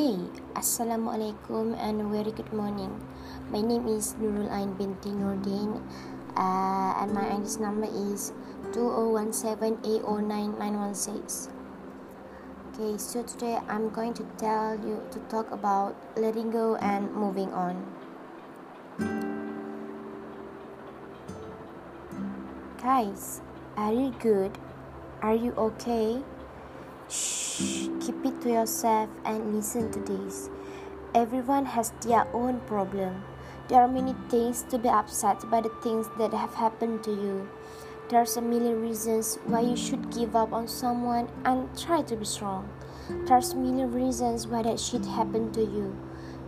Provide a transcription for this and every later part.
Hey, Assalamualaikum and very good morning. My name is Nurul Ain binti Nurdin uh, and my ID number is 2017809916. Okay, so today I'm going to tell you to talk about letting go and moving on. Guys, are you good? Are you okay? Shh, keep it to yourself and listen to this. Everyone has their own problem. There are many things to be upset by the things that have happened to you. There's a million reasons why you should give up on someone and try to be strong. There's a million reasons why that shit happened to you.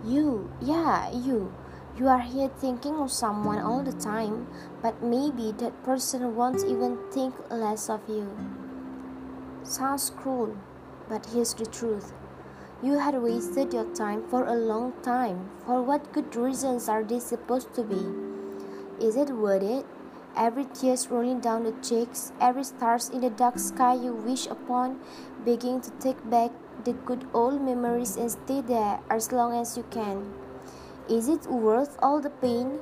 You, yeah, you. You are here thinking of someone all the time, but maybe that person won't even think less of you. Sounds cruel, but here's the truth. You had wasted your time for a long time. For what good reasons are they supposed to be? Is it worth it? Every tears rolling down the cheeks, every stars in the dark sky you wish upon, begging to take back the good old memories and stay there as long as you can. Is it worth all the pain?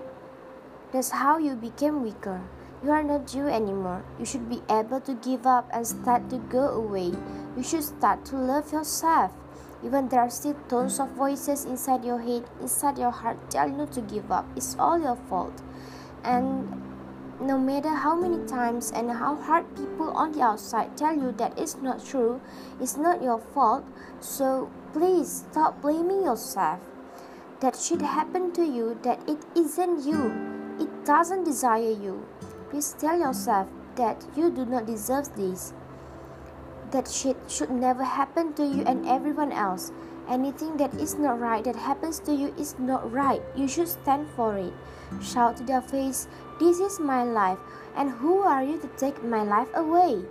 That's how you became weaker. You are not you anymore. You should be able to give up and start to go away. You should start to love yourself. Even there are still tons of voices inside your head, inside your heart, telling you to give up. It's all your fault. And no matter how many times and how hard people on the outside tell you that it's not true, it's not your fault, so please stop blaming yourself. That should happen to you, that it isn't you, it doesn't desire you. Please tell yourself that you do not deserve this. That shit should never happen to you and everyone else. Anything that is not right that happens to you is not right. You should stand for it. Shout to their face, This is my life, and who are you to take my life away?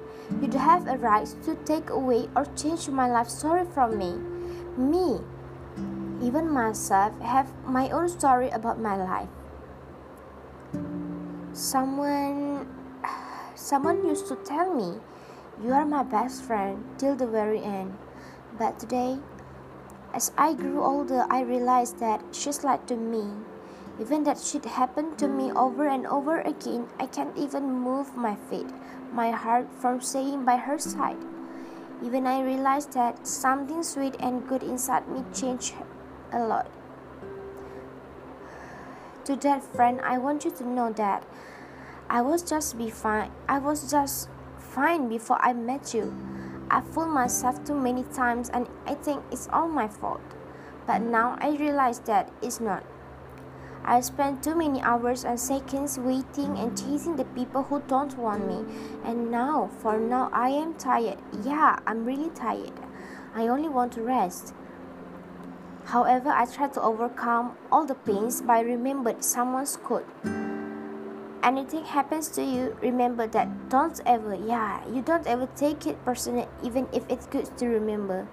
You do have a right to take away or change my life story from me. Me, even myself, have my own story about my life. Someone someone used to tell me, "You are my best friend till the very end." But today, as I grew older, I realized that she's lied to me. Even that shit happened to me over and over again, I can't even move my feet, my heart from staying by her side. Even I realized that something sweet and good inside me changed a lot to that friend i want you to know that i was just be fine i was just fine before i met you i fooled myself too many times and i think it's all my fault but now i realize that it's not I spent too many hours and seconds waiting and chasing the people who don't want me. And now, for now, I am tired. Yeah, I'm really tired. I only want to rest. However, I try to overcome all the pains by remembering someone's quote. Anything happens to you, remember that don't ever, yeah, you don't ever take it personal, even if it's good to remember.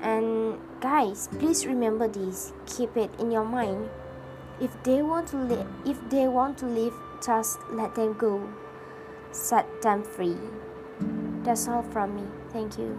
And guys, please remember this. Keep it in your mind. If they want to live, if they want to live, just let them go. Set them free. That's all from me. Thank you.